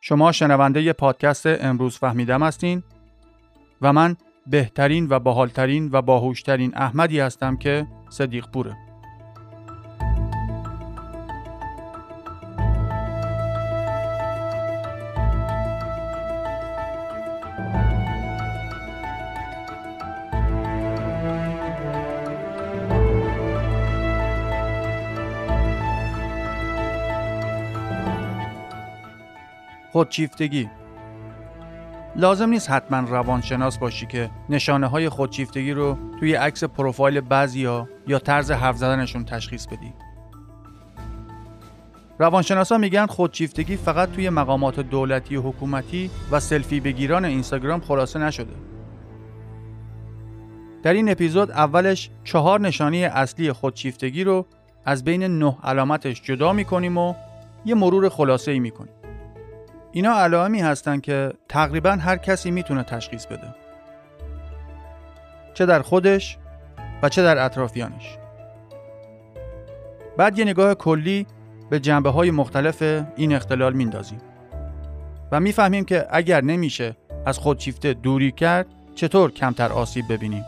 شما شنونده پادکست امروز فهمیدم هستین و من بهترین و باحالترین و باهوشترین احمدی هستم که صدیق پوره. خودشیفتگی لازم نیست حتما روانشناس باشی که نشانه های خودشیفتگی رو توی عکس پروفایل بعضیا یا طرز حرف زدنشون تشخیص بدی. روانشناسا میگن خودشیفتگی فقط توی مقامات دولتی و حکومتی و سلفی بگیران اینستاگرام خلاصه نشده. در این اپیزود اولش چهار نشانی اصلی خودشیفتگی رو از بین نه علامتش جدا می‌کنیم و یه مرور خلاصه ای می‌کنیم. اینا علائمی هستن که تقریبا هر کسی می‌تونه تشخیص بده. چه در خودش و چه در اطرافیانش. بعد یه نگاه کلی به جنبه های مختلف این اختلال میندازیم و می‌فهمیم که اگر نمیشه از خودشیفته دوری کرد چطور کمتر آسیب ببینیم؟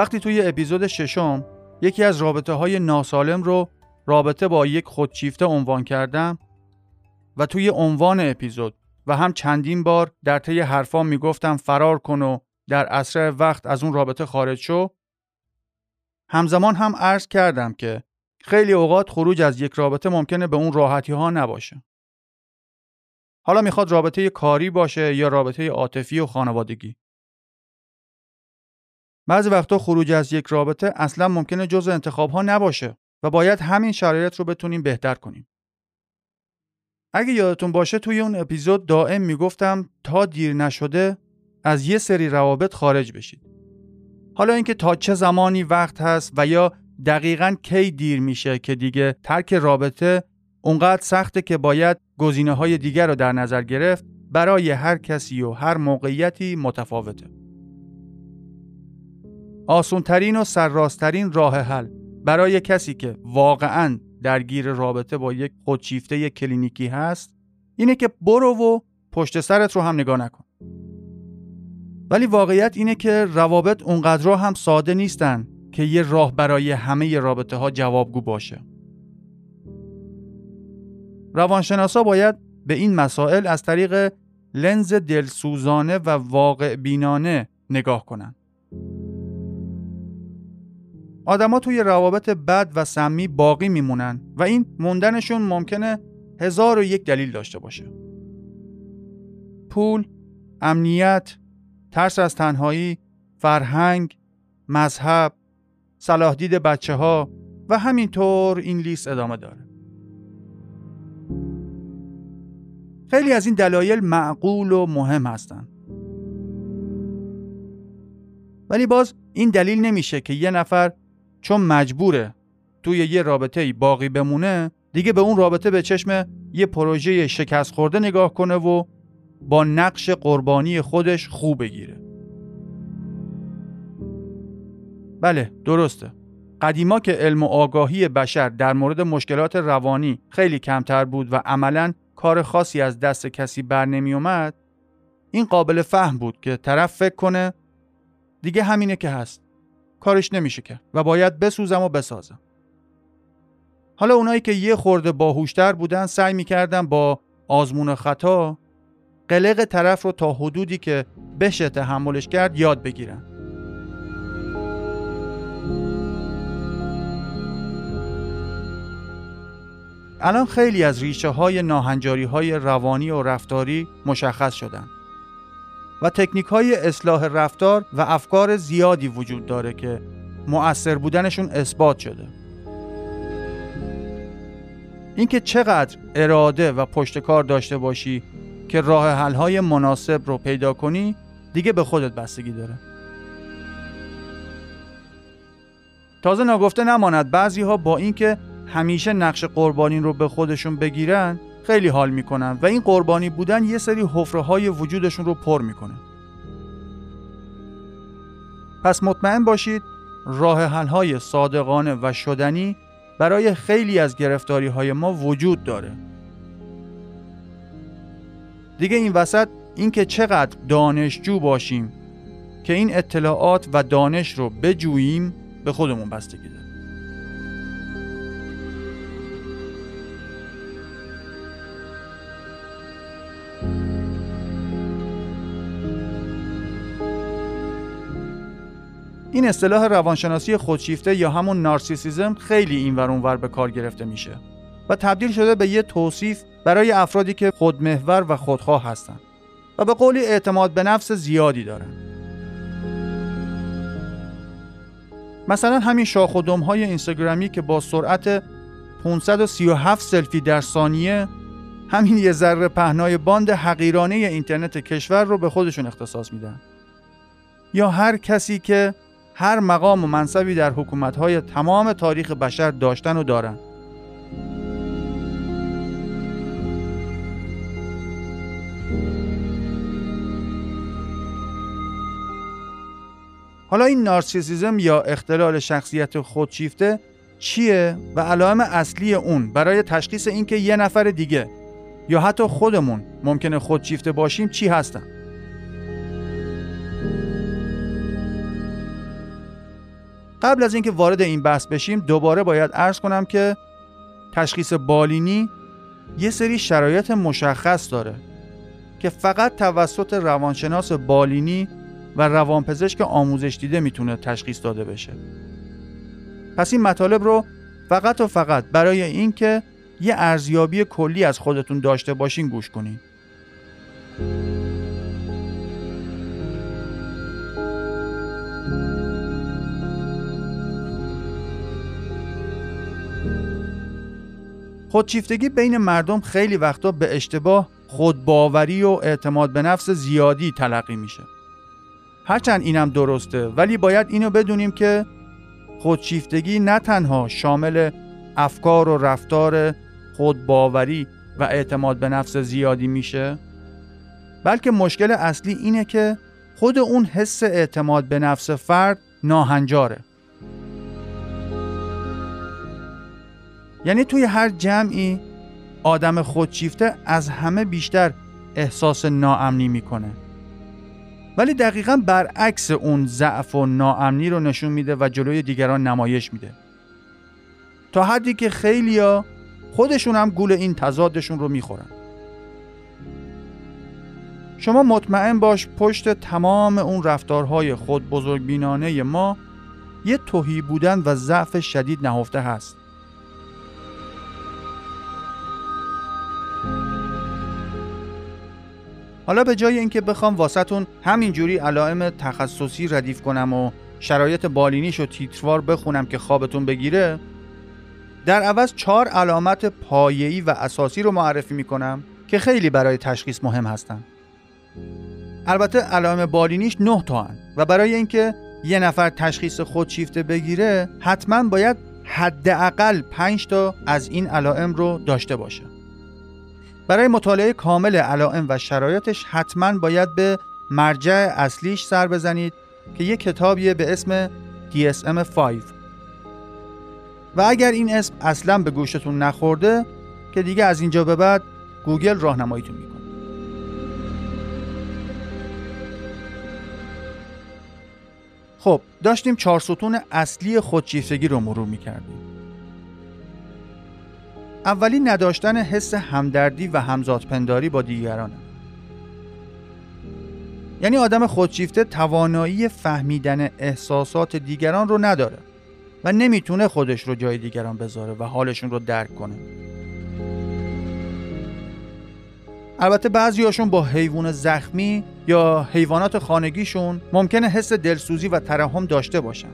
وقتی توی اپیزود ششم یکی از رابطه های ناسالم رو رابطه با یک خودشیفته عنوان کردم و توی عنوان اپیزود و هم چندین بار در طی حرفام می‌گفتم فرار کن و در اسرع وقت از اون رابطه خارج شو همزمان هم عرض کردم که خیلی اوقات خروج از یک رابطه ممکنه به اون راحتی ها نباشه. حالا می‌خواد رابطه کاری باشه یا رابطه عاطفی و خانوادگی. بعضی وقتا خروج از یک رابطه اصلا ممکنه جز انتخاب ها نباشه و باید همین شرایط رو بتونیم بهتر کنیم. اگه یادتون باشه توی اون اپیزود دائم می‌گفتم تا دیر نشده از یه سری روابط خارج بشید. حالا اینکه تا چه زمانی وقت هست و یا دقیقا کی دیر میشه که دیگه ترک رابطه اونقدر سخته که باید گزینه های دیگر رو در نظر گرفت برای هر کسی و هر موقعیتی متفاوته. آسونترین و سرراسترین راه حل. برای کسی که واقعا درگیر رابطه با یک خودشیفته کلینیکی هست اینه که برو و پشت سرت رو هم نگاه نکن. ولی واقعیت اینه که روابط اونقدر هم ساده نیستن که یه راه برای همه رابطه ها جوابگو باشه. روانشناسا باید به این مسائل از طریق لنز دلسوزانه و واقع بینانه نگاه کنند. آدما توی روابط بد و سمی باقی میمونن و این موندنشون ممکنه هزار و یک دلیل داشته باشه. پول، امنیت، ترس از تنهایی، فرهنگ، مذهب، صلاح دید بچه ها و همینطور این لیست ادامه داره. خیلی از این دلایل معقول و مهم هستند. ولی باز این دلیل نمیشه که یه نفر چون مجبوره توی یه رابطه باقی بمونه دیگه به اون رابطه به چشم یه پروژه شکست خورده نگاه کنه و با نقش قربانی خودش خوب بگیره. بله درسته. قدیما که علم و آگاهی بشر در مورد مشکلات روانی خیلی کمتر بود و عملا کار خاصی از دست کسی بر نمی اومد این قابل فهم بود که طرف فکر کنه دیگه همینه که هست. کارش نمیشه که و باید بسوزم و بسازم. حالا اونایی که یه خورده باهوشتر بودن سعی می‌کردن با آزمون خطا قلق طرف رو تا حدودی که بشه تحملش کرد یاد بگیرن. الان خیلی از ریشه های ناهنجاری های روانی و رفتاری مشخص شدن. و تکنیک های اصلاح رفتار و افکار زیادی وجود داره که مؤثر بودنشون اثبات شده. اینکه چقدر اراده و پشتکار داشته باشی که راه حل های مناسب رو پیدا کنی دیگه به خودت بستگی داره. تازه ناگفته نماند بعضی ها با اینکه همیشه نقش قربانی رو به خودشون بگیرن خیلی حال می‌کنن و این قربانی بودن یه سری حفره های وجودشون رو پر می‌کنه. پس مطمئن باشید راه حل های صادقانه و شدنی برای خیلی از گرفتاری های ما وجود داره. دیگه این وسط اینکه چقدر دانشجو باشیم که این اطلاعات و دانش رو بجوییم به خودمون بستگی داره این اصطلاح روانشناسی خودشیفته یا همون نارسیسیزم خیلی این اونور به کار گرفته میشه و تبدیل شده به یه توصیف برای افرادی که خودمحور و خودخواه هستند و به قولی اعتماد به نفس زیادی دارن. مثلا همین شاخ و های اینستاگرامی که با سرعت 537 سلفی در ثانیه همین یه ذره پهنای باند حقیرانه اینترنت کشور رو به خودشون اختصاص میدن. یا هر کسی که هر مقام و منصبی در حکومتهای تمام تاریخ بشر داشتن و دارن. حالا این نارسیسیزم یا اختلال شخصیت خودشیفته چیه و علائم اصلی اون برای تشخیص اینکه یه نفر دیگه یا حتی خودمون ممکنه خودشیفته باشیم چی هستن؟ قبل از اینکه وارد این بحث بشیم دوباره باید عرض کنم که تشخیص بالینی یه سری شرایط مشخص داره که فقط توسط روانشناس بالینی و روانپزشک آموزش دیده می‌تونه تشخیص داده بشه. پس این مطالب رو فقط و فقط برای اینکه یه ارزیابی کلی از خودتون داشته باشین گوش کنین. خودشیفتگی بین مردم خیلی وقتا به اشتباه خودباوری و اعتماد به نفس زیادی تلقی میشه. هرچند اینم درسته ولی باید اینو بدونیم که خودشیفتگی نه تنها شامل افکار و رفتار خودباوری و اعتماد به نفس زیادی میشه بلکه مشکل اصلی اینه که خود اون حس اعتماد به نفس فرد ناهنجاره. یعنی توی هر جمعی آدم خودشیفته از همه بیشتر احساس ناامنی می‌کنه. ولی دقیقا برعکس اون ضعف و ناامنی رو نشون میده و جلوی دیگران نمایش میده. تا حدی که خیلیا خودشون هم گول این تضادشون رو می‌خورن. شما مطمئن باش پشت تمام اون رفتارهای خود بزرگبینانه ما یه توهی بودن و ضعف شدید نهفته هست. حالا به جای اینکه بخوام واسهتون همینجوری علائم تخصصی ردیف کنم و شرایط بالینیش و تیتروار بخونم که خوابتون بگیره در عوض چهار علامت پایه‌ای و اساسی رو معرفی می‌کنم که خیلی برای تشخیص مهم هستن. البته علائم بالینیش نه تا هن و برای اینکه یه نفر تشخیص خودشیفته بگیره حتما باید حداقل 5 تا از این علائم رو داشته باشه. برای مطالعه کامل علائم و شرایطش حتما باید به مرجع اصلیش سر بزنید که یک کتابیه به اسم DSM-5 و اگر این اسم اصلا به گوشتون نخورده که دیگه از اینجا به بعد گوگل راهنماییتون می‌کنه. خب داشتیم چهار ستون اصلی خودشیفتگی رو مرور می‌کردیم. اولی نداشتن حس همدردی و همزادپنداری با دیگرانه. یعنی آدم خودشیفته توانایی فهمیدن احساسات دیگران رو نداره و نمی‌تونه خودش رو جای دیگران بذاره و حالشون رو درک کنه. البته بعضیاشون با حیوان زخمی یا حیوانات خانگیشون ممکنه حس دلسوزی و ترحم داشته باشن.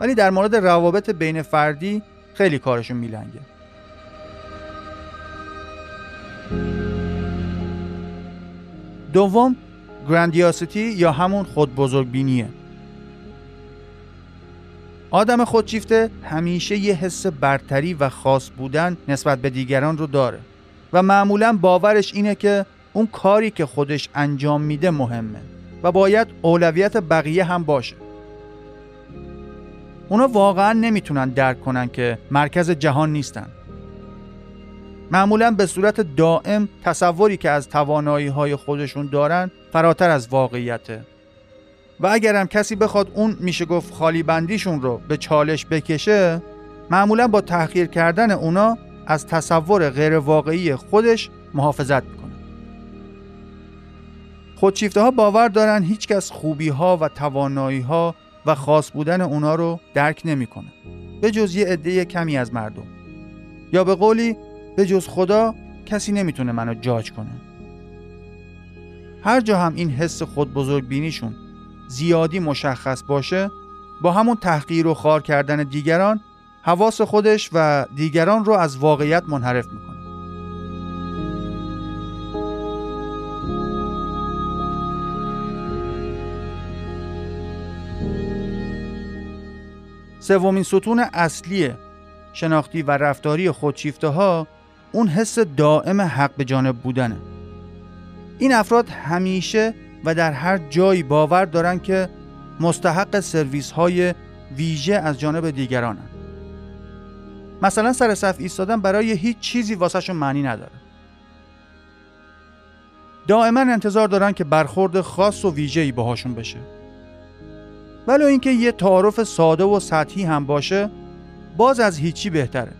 ولی در مورد روابط بین فردی خیلی کارشون میلنگه. دوم گراندیاسیتی یا همون خود بزرگبینیه آدم خودشیفته همیشه یه حس برتری و خاص بودن نسبت به دیگران رو داره و معمولا باورش اینه که اون کاری که خودش انجام میده مهمه و باید اولویت بقیه هم باشه. اونا واقعا نمی‌تونن درک کنن که مرکز جهان نیستن. معمولا به صورت دائم تصوری که از توانایی های خودشون دارن فراتر از واقعیته. و اگرم کسی بخواد اون میشه گفت خالی بندیشون رو به چالش بکشه معمولا با تحقیر کردن اونا از تصور غیر واقعی خودش محافظت می‌کنه. خودشیفته ها باور دارن هیچکس خوبی ها و توانایی ها و خاص بودن اونا رو درک نمی‌کنه. به جز یه عده کمی از مردم. یا به قولی به جز خدا کسی نمی‌تونه منو جاج کنه. هر جا هم این حس خود بزرگ بینیشون زیادی مشخص باشه با همون تحقیر و خار کردن دیگران حواس خودش و دیگران رو از واقعیت منحرف می‌کنه. سومین ستون اصلی شناختی و رفتاری خودشیفته ها اون حس دائم حق به جانب بودنه. این افراد همیشه و در هر جایی باور دارن که مستحق سرویس های ویژه از جانب دیگرانن. مثلا سر صف ایستادن برای هیچ چیزی واسهشون معنی نداره. دائما انتظار دارن که برخورد خاص و ویژه‌ای باهاشون بشه. ولو اینکه یه تعارف ساده و سطحی هم باشه باز از هیچی بهتره.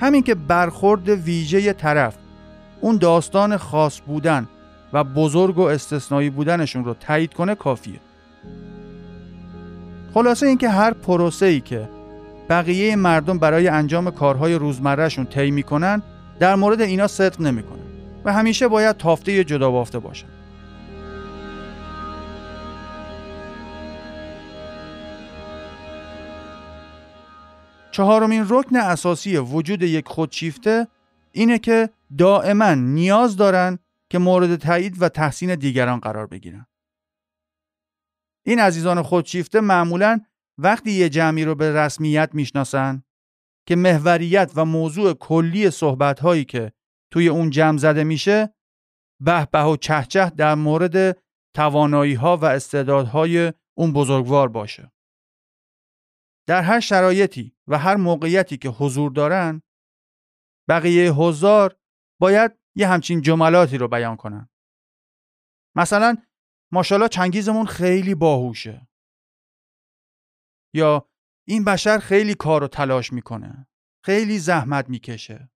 همین که برخورد ویژه طرف اون داستان خاص بودن و بزرگ و استثنایی بودنشون رو تایید کنه کافیه. خلاصه اینکه هر پروسه ای که بقیه مردم برای انجام کارهای روزمرهشون طی می‌کنن در مورد اینا صدق نمی‌کنن و همیشه باید تافته جدا بافته باشن. چهارمین رکن اساسی وجود یک خودشیفته اینه که دائما نیاز دارن که مورد تایید و تحسین دیگران قرار بگیرن. این عزیزان خودشیفته معمولا وقتی یه جمعی رو به رسمیت می‌شناسن که محوریت و موضوع کلی صحبت هایی که توی اون جمع زده میشه به به و چهچه در مورد توانایی ها و استعدادهای اون بزرگوار باشه. در هر شرایطی و هر موقعیتی که حضور دارن بقیه حضار باید یه همچین جملاتی رو بیان کنن. مثلا ماشاءالله چنگیزمون خیلی باهوشه. یا این بشر خیلی کار و تلاش می‌کنه. خیلی زحمت می‌کشه.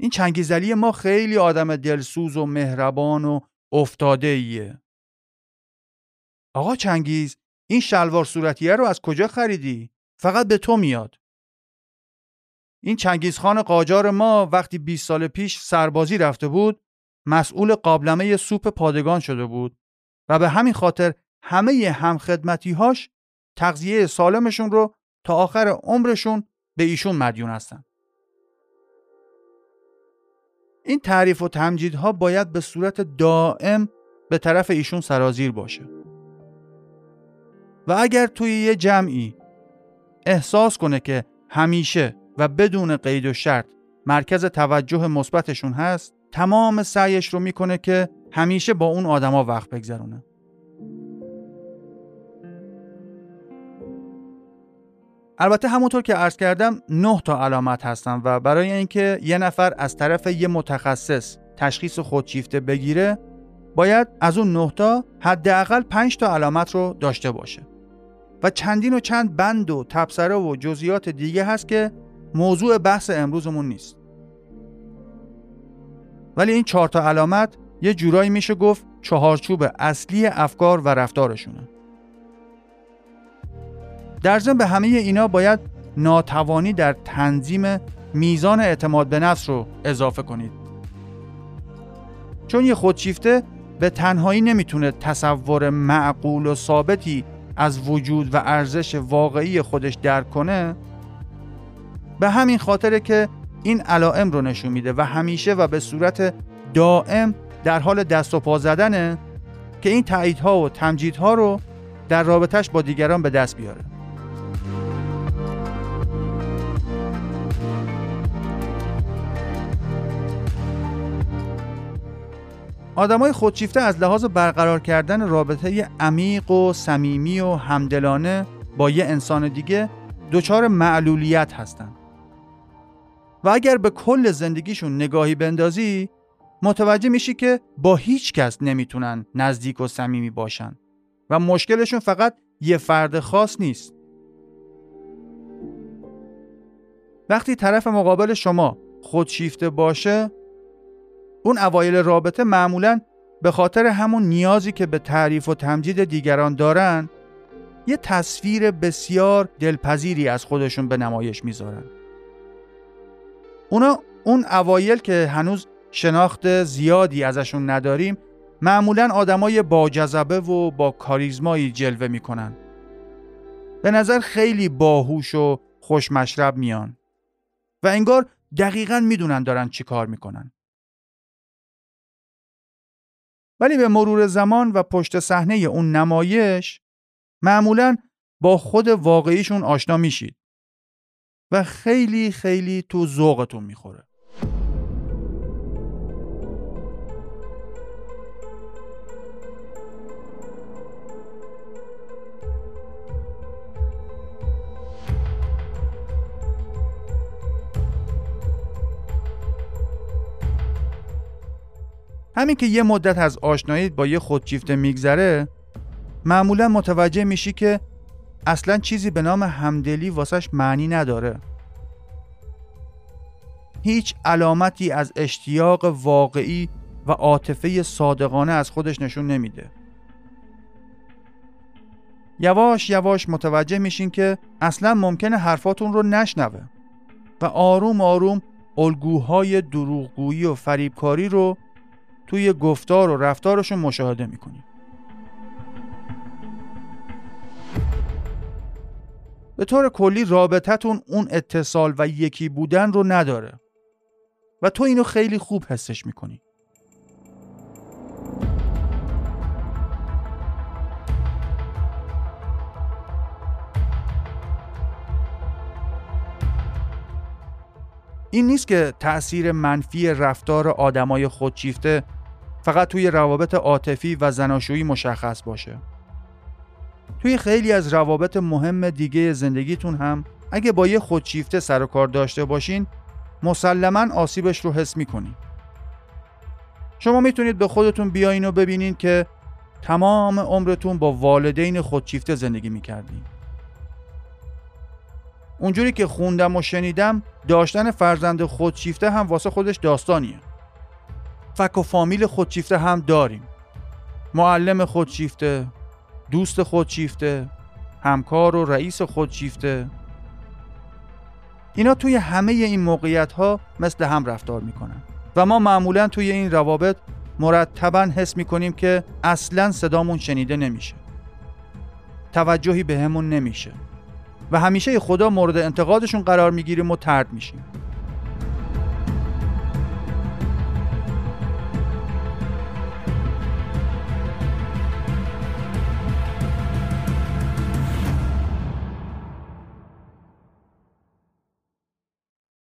این چنگیزلی ما خیلی آدم دلسوز و مهربان و افتاده ایه. آقا چنگیز این شلوار صورتیه رو از کجا خریدی؟ فقط به تو میاد. این چنگیزخان قاجار ما وقتی 20 سال پیش سربازی رفته بود مسئول قابلمه سوپ پادگان شده بود و به همین خاطر همه همخدمتیهاش تغذیه سالمشون رو تا آخر عمرشون به ایشون مدیون هستن. این تعریف و تمجیدها باید به صورت دائم به طرف ایشون سرازیر باشه. و اگر توی یه جمعی احساس کنه که همیشه و بدون قید و شرط مرکز توجه مثبتشون هست تمام سعیش رو می‌کنه که همیشه با اون آدما وقت بگذرونه. البته همونطور که عرض کردم نه تا علامت هستن و برای اینکه یه نفر از طرف یه متخصص تشخیص خودشیفته بگیره باید از اون نه تا حداقل 5 تا علامت رو داشته باشه. و چندین و چند بند و تبصره و جزئیات دیگه هست که موضوع بحث امروزمون نیست. ولی این چهار تا علامت یه جورایی میشه گفت چهارچوب اصلی افکار و رفتارشونه. در ضمن به همه اینا باید ناتوانی در تنظیم میزان اعتماد به نفس رو اضافه کنید. چون یه خودشیفته به تنهایی نمی‌تونه تصور معقول و ثابتی از وجود و ارزش واقعی خودش درک کنه به همین خاطره که این علائم رو نشون میده و همیشه و به صورت دائم در حال دست و پا زدنه که این تاییدها و تمجیدها رو در رابطش با دیگران به دست بیاره. آدمای خودشیفته از لحاظ برقرار کردن رابطه عمیق و صمیمی و همدلانه با یه انسان دیگه دچار معلولیت هستن. و اگر به کل زندگیشون نگاهی بندازی متوجه میشی که با هیچ کس نمی‌تونن نزدیک و صمیمی باشن و مشکلشون فقط یه فرد خاص نیست. وقتی طرف مقابل شما خودشیفته باشه اون اوایل رابطه معمولا به خاطر همون نیازی که به تعریف و تمجید دیگران دارن یه تصویر بسیار دلپذیری از خودشون به نمایش می‌ذارن. اونا اون اوایل که هنوز شناخت زیادی ازشون نداریم معمولا آدمای با جذبه و با کاریزمایی جلوه می‌کنن. به نظر خیلی باهوش و خوشمشرب میان. و انگار دقیقا می‌دونن دارن چی کار می‌کنن. ولی به مرور زمان و پشت صحنه اون نمایش معمولا با خود واقعیشون آشنا میشید. و خیلی خیلی تو ذوقتون می‌خوره. همین که یه مدت از آشنایی با یه خودشیفته میگذره معمولا متوجه میشی که اصلا چیزی به نام همدلی واسش معنی نداره. هیچ علامتی از اشتیاق واقعی و عاطفه صادقانه از خودش نشون نمیده. یواش یواش متوجه میشین که اصلا ممکنه حرفاتون رو نشنوه و آروم آروم الگوهای دروغگویی و فریبکاری رو توی گفتار و رفتارشون مشاهده می‌کنیم به طور کلی رابطتون اون اتصال و یکی بودن رو نداره. و تو اینو خیلی خوب حسش می‌کنی. این نیست که تأثیر منفی رفتار آدمای خودشیفته فقط توی روابط عاطفی و زناشویی مشخص باشه. توی خیلی از روابط مهم دیگه زندگیتون هم اگه با یه خودشیفته سر و کار داشته باشین مسلما آسیبش رو حس می‌کنین. شما می‌تونید به خودتون بیاین و ببینین که تمام عمرتون با والدین خودشیفته زندگی می‌کردین. اونجوری که خوندم و شنیدم داشتن فرزند خودشیفته هم واسه خودش داستانیه فک و فامیل خودشیفته هم داریم. معلم خودشیفته دوست خودشیفته همکار و رئیس خودشیفته. اینا توی همه این موقعیت ها مثل هم رفتار می‌کنن. و ما معمولا توی این روابط مرتبا حس می‌کنیم که اصلا صدامون شنیده نمیشه. توجهی بهمون به نمیشه. و همیشه خدا مورد انتقادشون قرار می‌گیریم و ترد میشیم.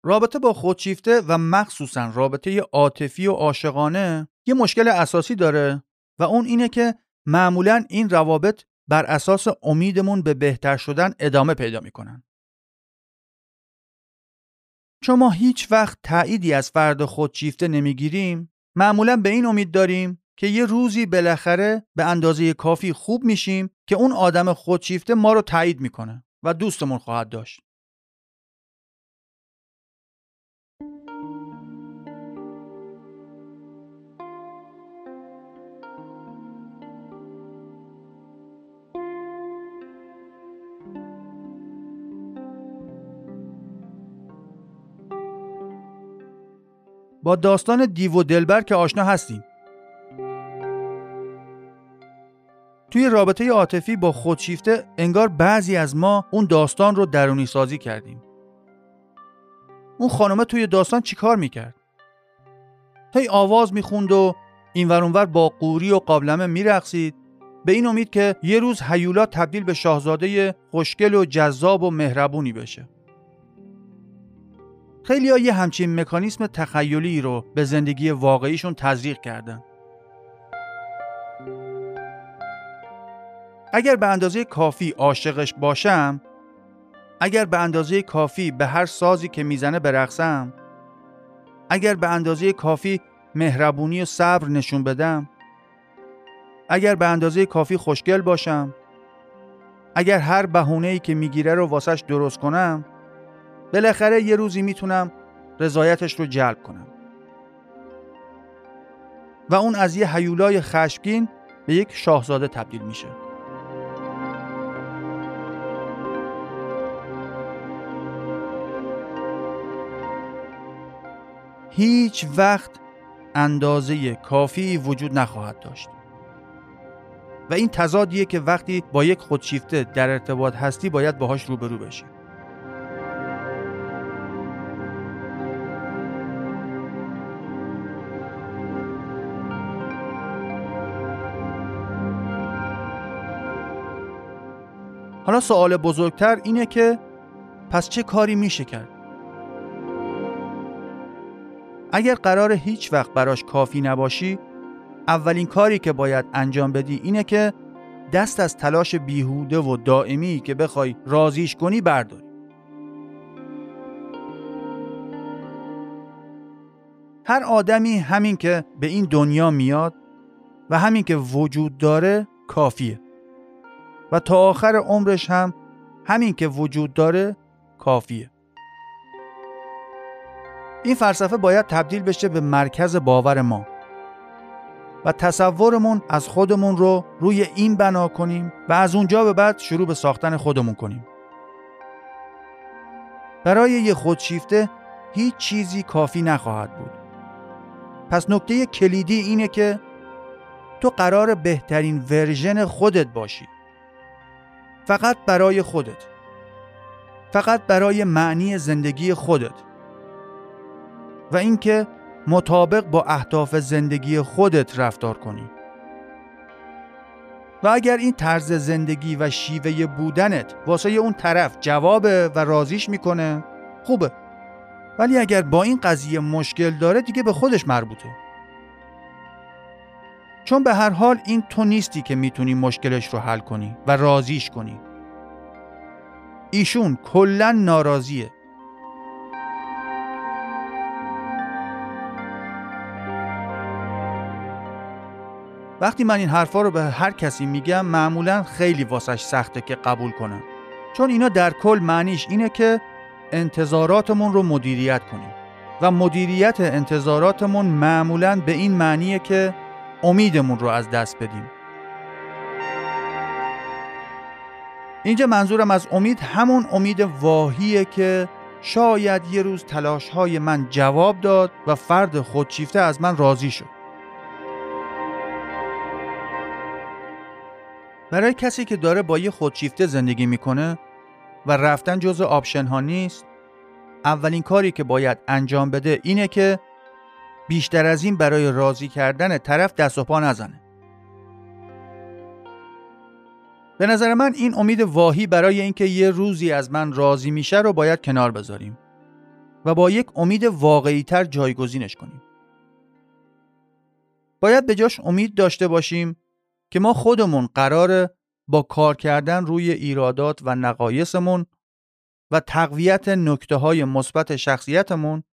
رابطه با خودشیفته و مخصوصا رابطه عاطفی و عاشقانه یه مشکل اساسی داره و اون اینه که معمولا این روابط بر اساس امیدمون به بهتر شدن ادامه پیدا می‌کنن. چون ما هیچ وقت تأییدی از فرد خودشیفته نمی‌گیریم معمولا به این امید داریم که یه روزی بالاخره به اندازه کافی خوب میشیم که اون آدم خودشیفته ما رو تایید می‌کنه و دوستمون خواهد داشت. با داستان دیو و دلبر که آشنا هستیم. توی رابطه عاطفی با خودشیفته انگار بعضی از ما اون داستان رو درونی سازی کردیم. اون خانمه توی داستان چیکار می‌کرد؟ هی آواز می‌خوند و این ورانور با قوری و قابلمه میرقصید. به این امید که یه روز هیولا تبدیل به شاهزاده خوشگل و جذاب و مهربونی بشه. خیلی ها یه همچین مکانیسم تخیلی رو به زندگی واقعیشون تزریق کردن. اگر به اندازه کافی عاشقش باشم اگر به اندازه کافی به هر سازی که می‌زنه برقصم اگر به اندازه کافی مهربونی و صبر نشون بدم اگر به اندازه کافی خوشگل باشم اگر هر بهونه ای که می‌گیره رو واسش درست کنم بالاخره یه روزی می‌تونم رضایتش رو جلب کنم. و اون از یه حیولای خشمگین به یک شاهزاده تبدیل میشه. هیچ وقت اندازه کافی وجود نخواهد داشت. و این تضادیه که وقتی با یک خودشیفته در ارتباط هستی باید باهاش روبرو بشی. حالا سوال بزرگتر اینه که پس چه کاری میشه کرد؟ اگر قرار هیچ وقت براش کافی نباشی اولین کاری که باید انجام بدی اینه که دست از تلاش بیهوده و دائمی که بخوای رازیش کنی برداری هر آدمی همین که به این دنیا میاد و همین که وجود داره کافیه و تا آخر عمرش هم همین که وجود داره کافیه. این فلسفه باید تبدیل بشه به مرکز باور ما و تصورمون از خودمون رو روی این بنا کنیم و از اونجا به بعد شروع به ساختن خودمون کنیم. برای یه خودشیفته هیچ چیزی کافی نخواهد بود. پس نکته کلیدی اینه که تو قرار بهترین ورژن خودت باشی. فقط برای خودت. فقط برای معنی زندگی خودت. و اینکه مطابق با اهداف زندگی خودت رفتار کنی. و اگر این طرز زندگی و شیوه بودنت واسه اون طرف جوابه و رازیش می‌کنه خوبه. ولی اگر با این قضیه مشکل داره دیگه به خودش مربوطه. چون به هر حال این تو نیستی که می‌تونی مشکلش رو حل کنی و رازیش کنی. ایشون کلا ناراضیه. وقتی من این حرفا رو به هر کسی میگم معمولا خیلی واسش سخته که قبول کنم. چون اینا در کل معنیش اینه که انتظاراتمون رو مدیریت کنیم. و مدیریت انتظاراتمون معمولا به این معنیه که امیدمون رو از دست بدیم. اینجا منظورم از امید همون امید واهیه که شاید یه روز تلاش های من جواب داد و فرد خودشیفته از من راضی شد. برای کسی که داره با یه خودشیفته زندگی می‌کنه و رفتن جز آپشن ها نیست اولین کاری که باید انجام بده اینه که بیشتر از این برای راضی کردن طرف دست و پا نزنه به نظر من این امید واهی برای اینکه یه روزی از من راضی میشه رو باید کنار بذاریم و با یک امید واقعی تر جایگزینش کنیم. باید به جاش امید داشته باشیم که ما خودمون قرار با کار کردن روی ایرادات و نقایصمون و تقویت نکته های مثبت شخصیتمون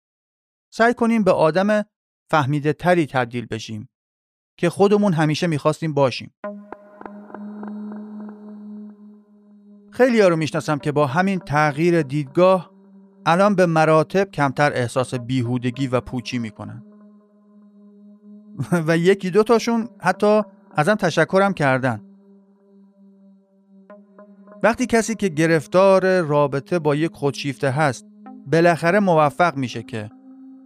سعی کنیم به آدم فهمیده تری تبدیل بشیم که خودمون همیشه می‌خواستیم باشیم. خیلی ها رو می‌شناسم که با همین تغییر دیدگاه الان به مراتب کمتر احساس بیهودگی و پوچی می‌کنن و یکی دو تاشون حتی ازم تشکرم کردن وقتی کسی که گرفتار رابطه با یک خودشیفته هست بالاخره موفق میشه که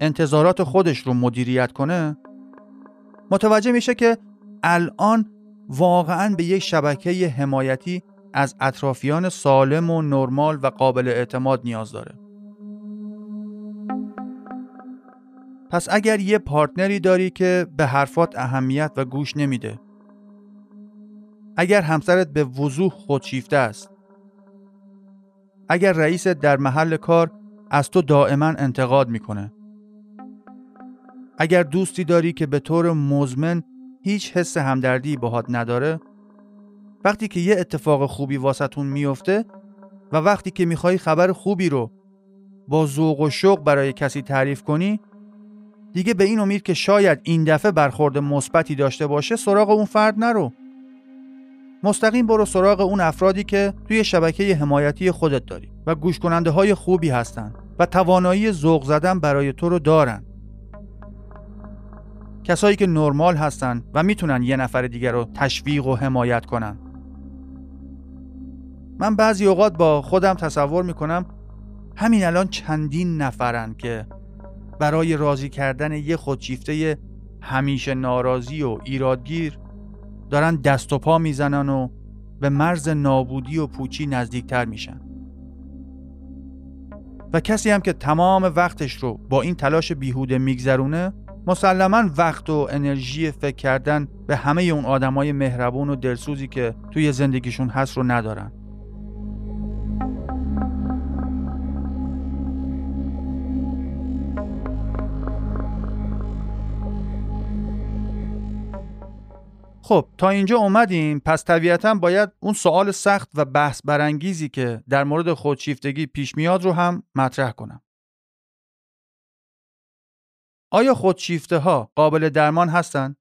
انتظارات خودش رو مدیریت کنه متوجه میشه که الان واقعا به یک شبکه حمایتی از اطرافیان سالم و نرمال و قابل اعتماد نیاز داره. پس اگر یه پارتنری داری که به حرفات اهمیت و گوش نمیده اگر همسرت به وضوح خودشیفته است اگر رئیست در محل کار از تو دائما انتقاد می‌کنه اگر دوستی داری که به طور مزمن هیچ حس همدردی باهات نداره وقتی که یه اتفاق خوبی واسطون میفته و وقتی که می‌خوای خبر خوبی رو با ذوق و شوق برای کسی تعریف کنی دیگه به این امید که شاید این دفعه برخورد مثبتی داشته باشه سراغ اون فرد نرو. مستقیم برو سراغ اون افرادی که توی شبکه حمایتی خودت داری و گوش کننده های خوبی هستن و توانایی ذوق زدن برای تو رو دارن. کسایی که نرمال هستن و می‌تونن یه نفر دیگر رو تشویق و حمایت کنن. من بعضی اوقات با خودم تصور می‌کنم همین الان چندین نفرن که برای راضی کردن یه خودشیفته همیشه ناراضی و ایرادگیر دارن دست و پا می‌زنن و به مرز نابودی و پوچی نزدیکتر میشن. و کسی هم که تمام وقتش رو با این تلاش بیهوده میگذرونه مسلما وقت و انرژی فکر کردن به همه اون آدمای مهربون و دلسوزی که توی زندگیشون هست رو ندارن. خب تا اینجا اومدیم پس طبیعتا باید اون سوال سخت و بحث برانگیزی که در مورد خودشیفتگی پیش میاد رو هم مطرح کنم. آیا خودشیفته ها قابل درمان هستند؟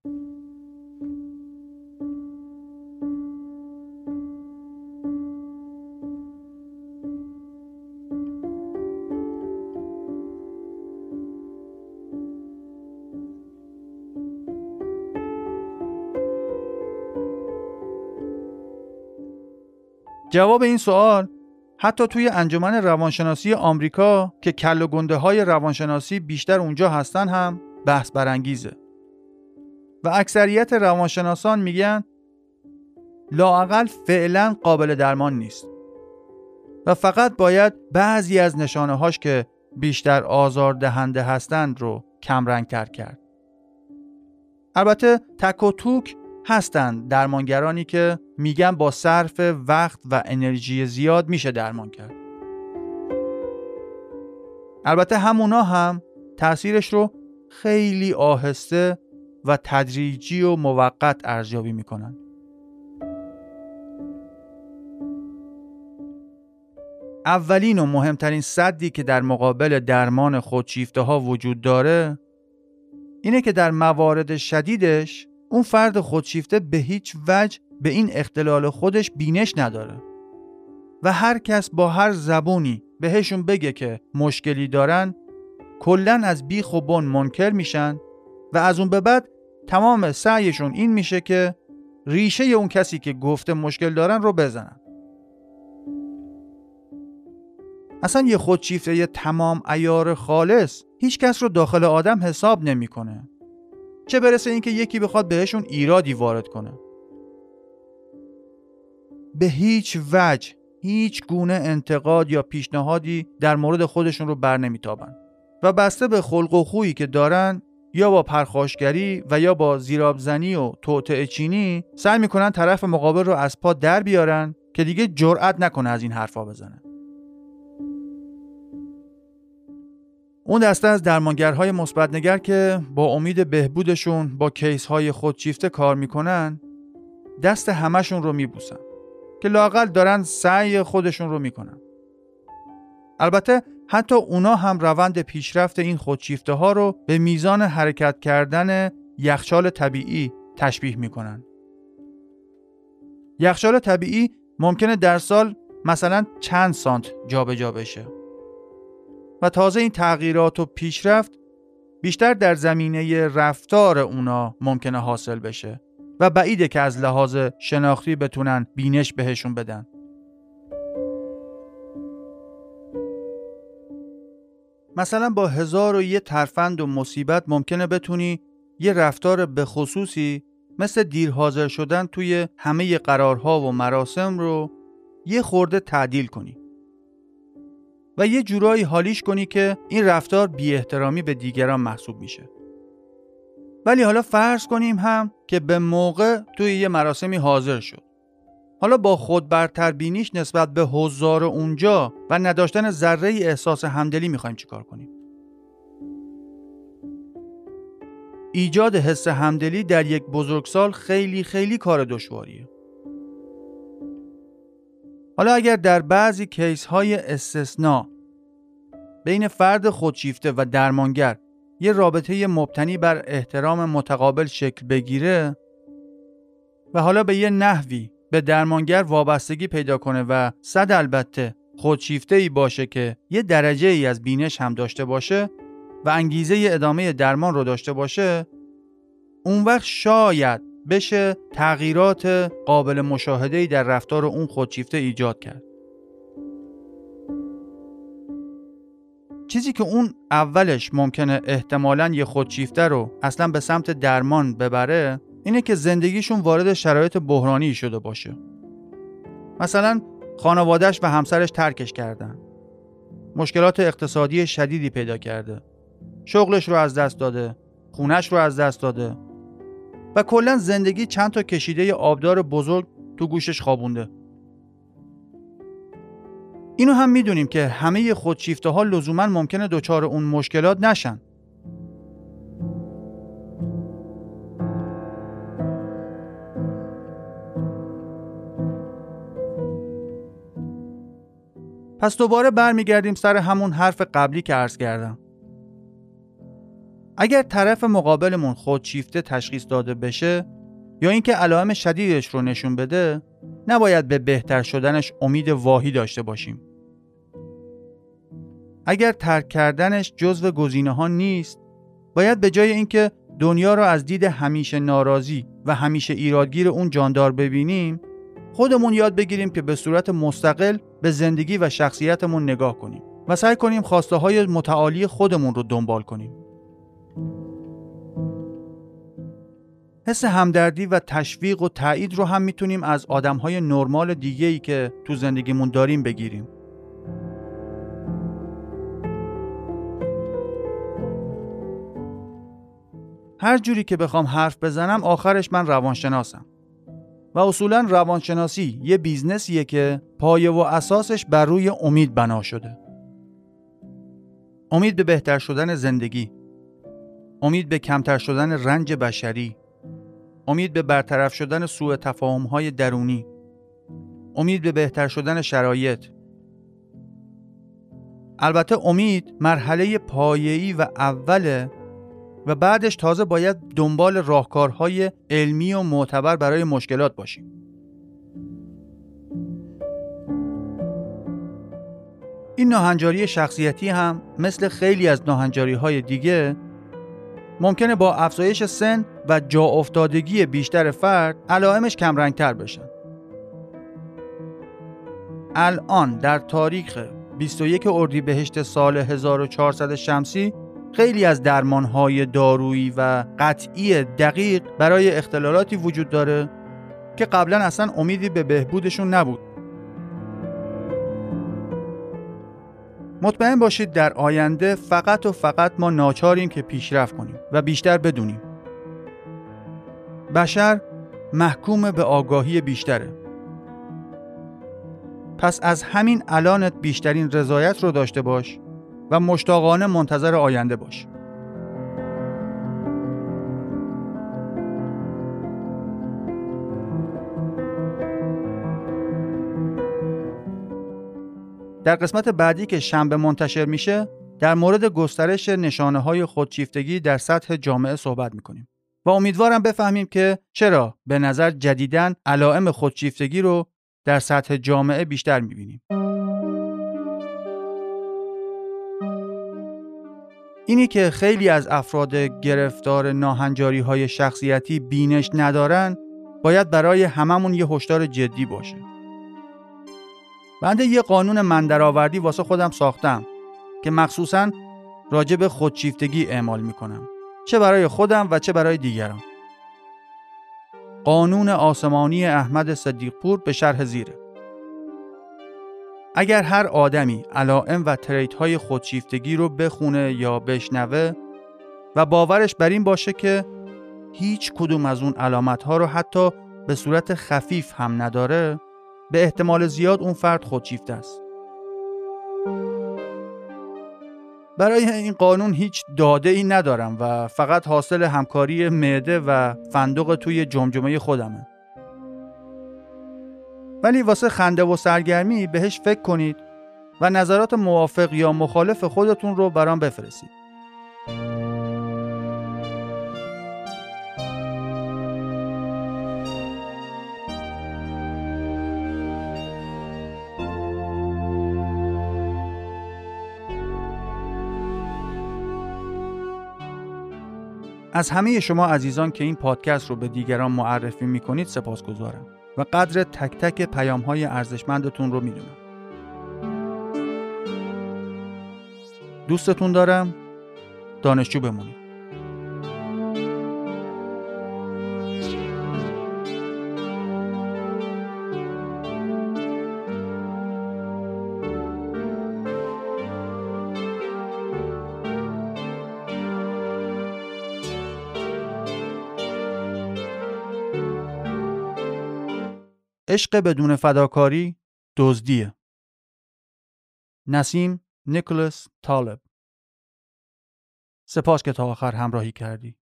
جواب این سوال حتی توی انجمن روانشناسی آمریکا که کل و گنده های روانشناسی بیشتر اونجا هستن هم بحث برانگیزه. و اکثریت روانشناسان میگن لاقل فعلا قابل درمان نیست. و فقط باید بعضی از نشانه هاش که بیشتر آزار دهنده هستند رو کمرنگ تر کرد. البته تک و توک هستند درمانگرانی که میگن با صرف وقت و انرژی زیاد میشه درمان کرد. البته همونا هم تاثیرش رو خیلی آهسته و تدریجی و موقت ارزیابی می‌کنن. اولین و مهمترین صدی که در مقابل درمان خودشیفته ها وجود داره اینه که در موارد شدیدش اون فرد خودشیفته به هیچ وجه به این اختلال خودش بینش نداره و هر کس با هر زبونی بهشون بگه که مشکلی دارن کلا از بیخ و بن منکر میشن و از اون به بعد تمام سعیشون این میشه که ریشه اون کسی که گفته مشکل دارن رو بزنن اصلا یه خودشیفته یه تمام ایار خالص هیچ کس رو داخل آدم حساب نمی‌کنه. چه برسه اینکه یکی بخواد بهشون ایرادی وارد کنه. به هیچ وجه هیچ گونه انتقاد یا پیشنهادی در مورد خودشون رو بر نمیتابن و بسته به خلق و خویی که دارن یا با پرخاشگری و یا با زیرابزنی و توطعه چینی سعی می‌کنن طرف مقابل رو از پا در بیارن که دیگه جرأت نکنه از این حرفا بزنه. اون دسته از درمانگرهای مثبتنگر که با امید بهبودشون با کیس های خودشیفته کار می‌کنن دست همشون رو میبوسن که لاقل دارن سعی خودشون رو می‌کنن. البته حتی اونا هم روند پیشرفت این خودشیفته ها رو به میزان حرکت کردن یخچال طبیعی تشبیه می‌کنن. یخچال طبیعی ممکنه در سال مثلا چند سانت جابجا جا بشه. و تازه این تغییرات و پیشرفت بیشتر در زمینه رفتار اونا ممکنه حاصل بشه و بعیده که از لحاظ شناختی بتونن بینش بهشون بدن. مثلا با هزار و یه ترفند و مصیبت ممکنه بتونی یه رفتار به خصوصی مثل دیر حاضر شدن توی همه قرارها و مراسم رو یه خورده تعدیل کنی. و یه جورایی حالیش کنی که این رفتار بی احترامی به دیگران محسوب میشه. ولی حالا فرض کنیم هم که به موقع توی یه مراسمی حاضر شد. حالا با خود برتر بینیش نسبت به حضار اونجا و نداشتن ذره احساس همدلی می‌خوایم چیکار کنیم؟ ایجاد حس همدلی در یک بزرگسال خیلی خیلی کار دشواریه. حالا اگر در بعضی کیس های استثناء بین فرد خودشیفته و درمانگر یه رابطه مبتنی بر احترام متقابل شکل بگیره و حالا به یه نحوی به درمانگر وابستگی پیدا کنه و صد البته خودشیفته ای باشه که یه درجه ای از بینش هم داشته باشه و انگیزه ادامه درمان رو داشته باشه اون وقت شاید بشه تغییرات قابل مشاهده ای در رفتار اون خودشیفته ایجاد کرد. چیزی که اون اولش ممکنه احتمالا یه خودشیفته رو اصلا به سمت درمان ببره اینه که زندگیشون وارد شرایط بحرانی شده باشه. مثلا خانوادهش و همسرش ترکش کردن. مشکلات اقتصادی شدیدی پیدا کرده. شغلش رو از دست داده. خونش رو از دست داده. و کلا زندگی چند تا کشیده آبدار بزرگ تو گوشش خوابونده. اینو هم می‌دونیم که همه خودشیفته ها لزوما ممکنه دچار اون مشکلات نشن. پس دوباره برمیگردیم سر همون حرف قبلی که عرض کردم. اگر طرف مقابلمون خودشیفته تشخیص داده بشه یا اینکه علائم شدیدش رو نشون بده نباید به بهتر شدنش امید واهی داشته باشیم. اگر ترک کردنش جزو گزینه ها نیست باید به جای اینکه دنیا را از دید همیشه ناراضی و همیشه ایرادگیر اون جاندار ببینیم خودمون یاد بگیریم که به صورت مستقل به زندگی و شخصیتمون نگاه کنیم و سعی کنیم خواسته های متعالی خودمون رو دنبال کنیم. حس همدردی و تشویق و تایید رو هم می‌تونیم از های نرمال دیگه ای که تو زندگیمون داریم بگیریم. هر جوری که بخوام حرف بزنم آخرش من روانشناسم. و اصولا روانشناسی یه بیزنسیه که پایه و اساسش بر روی امید بنا شده. امید به بهتر شدن زندگی. امید به کمتر شدن رنج بشری. امید به برطرف شدن سوء تفاهم های درونی. امید به بهتر شدن شرایط. البته امید مرحله پایه‌ای و اوله و بعدش تازه باید دنبال راهکارهای علمی و معتبر برای مشکلات باشیم. این ناهنجاری شخصیتی هم مثل خیلی از ناهنجاری های دیگه ممکنه با افزایش سن و جا افتادگی بیشتر فرد علائمش کمرنگتر بشن. الان در تاریخ 21 اردیبهشت سال 1400 شمسی خیلی از درمانهای دارویی و قطعی دقیق برای اختلالاتی وجود داره که قبلا اصلا امیدی به بهبودشون نبود مطمئن باشید در آینده فقط و فقط ما ناچاریم که پیشرفت کنیم و بیشتر بدونیم. بشر محکوم به آگاهی بیشتره. پس از همین الانت بیشترین رضایت رو داشته باش و مشتاقانه منتظر آینده باش. در قسمت بعدی که شنبه منتشر میشه در مورد گسترش نشانه های خودشیفتگی در سطح جامعه صحبت می‌کنیم و امیدوارم بفهمیم که چرا به نظر جدیدن علائم خودشیفتگی رو در سطح جامعه بیشتر می‌بینیم. اینی که خیلی از افراد گرفتار ناهنجاری های شخصیتی بینش ندارن باید برای هممون یه هشدار جدی باشه. بنده یه قانون من واسه خودم ساختم که مخصوصا راجع به خودشیفتگی اعمال می کنم. چه برای خودم و چه برای دیگران. قانون آسمانی احمد صدیقپور به شرح زیره. اگر هر آدمی علائم و تریت های خودشیفتگی رو بخونه یا بشنوه و باورش بر این باشه که هیچ کدوم از اون علامت ها رو حتی به صورت خفیف هم نداره به احتمال زیاد اون فرد خودشیفته است. برای این قانون هیچ داده ای ندارم و فقط حاصل همکاری معده و فندق توی جمجمه خودمه. ولی واسه خنده و سرگرمی بهش فکر کنید و نظرات موافق یا مخالف خودتون رو برام بفرستید. از همه شما عزیزان که این پادکست رو به دیگران معرفی می کنید سپاسگزارم و قدر تک تک پیام های ارزشمندتون رو می‌دونم. دوستتون دارم دانشجو بمونید. عشق بدون فداکاری دزدیه. نسیم نیکولس طالب. سپاس که تا آخر همراهی کردی.